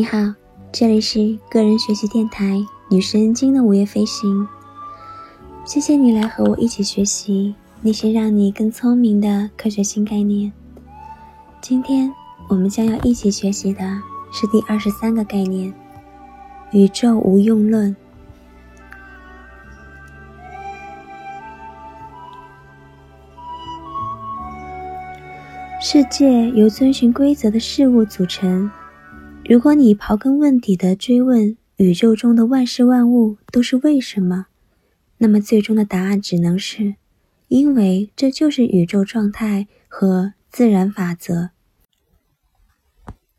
你好，这里是个人学习电台女神经的午夜飞行。谢谢你来和我一起学习那些让你更聪明的科学新概念。今天我们将要一起学习的是第二十三个概念——宇宙无用论。世界由遵循规则的事物组成。如果你刨根问底的追问宇宙中的万事万物都是为什么，那么最终的答案只能是，因为这就是宇宙状态和自然法则。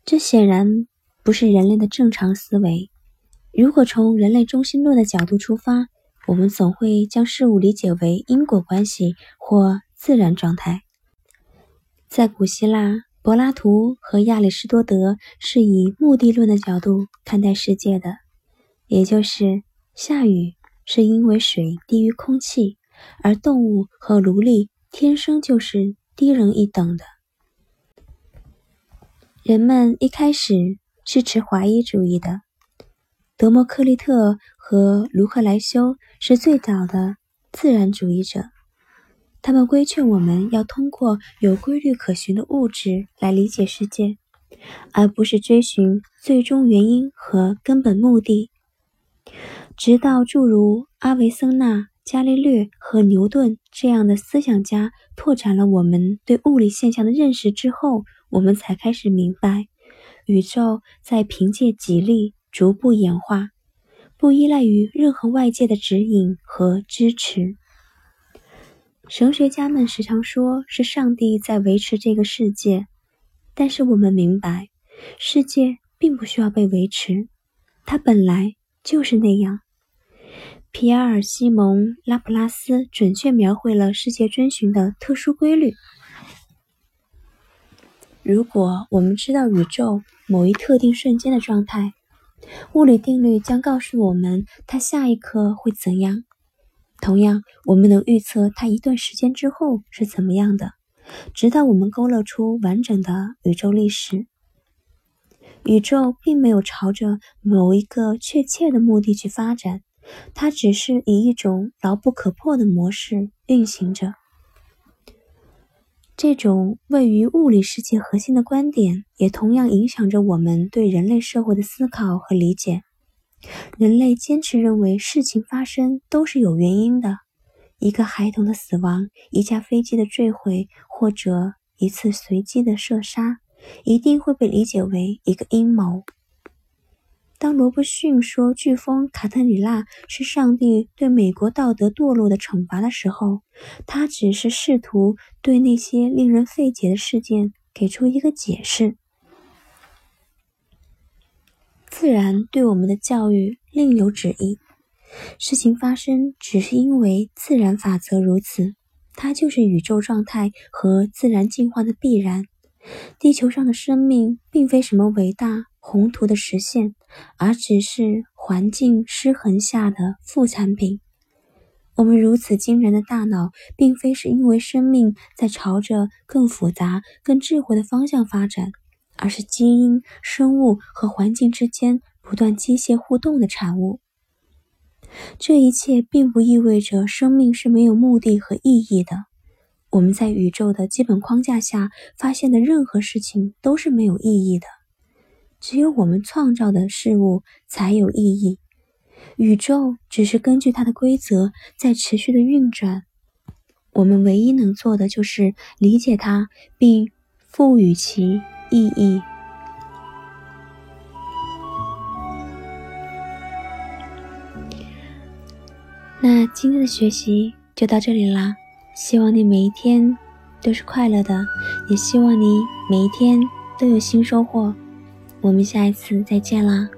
这显然不是人类的正常思维。如果从人类中心论的角度出发，我们总会将事物理解为因果关系或自然状态。在古希腊。柏拉图和亚里士多德是以目的论的角度看待世界的，也就是下雨是因为水低于空气，而动物和奴隶天生就是低人一等的。人们一开始是持怀疑主义的，德谟克利特和卢克莱修是最早的自然主义者。他们规劝我们要通过有规律可循的物质来理解世界，而不是追寻最终原因和根本目的。直到诸如阿维森纳、伽利略和牛顿这样的思想家拓展了我们对物理现象的认识之后，我们才开始明白，宇宙在凭借己力逐步演化，不依赖于任何外界的指引和支持。神学家们时常说是上帝在维持这个世界，但是我们明白，世界并不需要被维持，它本来就是那样。皮埃尔·西蒙·拉普拉斯准确描绘了世界遵循的特殊规律。如果我们知道宇宙某一特定瞬间的状态，物理定律将告诉我们它下一刻会怎样。同样，我们能预测它一段时间之后是怎么样的，直到我们勾勒出完整的宇宙历史。宇宙并没有朝着某一个确切的目的去发展，它只是以一种牢不可破的模式运行着。这种位于物理世界核心的观点，也同样影响着我们对人类社会的思考和理解。人类坚持认为事情发生都是有原因的，一个孩童的死亡、一架飞机的坠毁或者一次随机的射杀，一定会被理解为一个阴谋。当罗伯逊说飓风卡特里娜是上帝对美国道德堕落的惩罚的时候，他只是试图对那些令人费解的事件给出一个解释。自然对我们的教育另有旨意。事情发生只是因为自然法则如此，它就是宇宙状态和自然进化的必然。地球上的生命并非什么伟大宏图的实现，而只是环境失衡下的副产品。我们如此惊人的大脑，并非是因为生命在朝着更复杂、更智慧的方向发展。而是基因、生物和环境之间不断机械互动的产物。这一切并不意味着生命是没有目的和意义的。我们在宇宙的基本框架下发现的任何事情都是没有意义的，只有我们创造的事物才有意义。宇宙只是根据它的规则在持续的运转。我们唯一能做的就是理解它，并赋予其。意义。那今天的学习就到这里啦，希望你每一天都是快乐的，也希望你每一天都有新收获。我们下一次再见啦！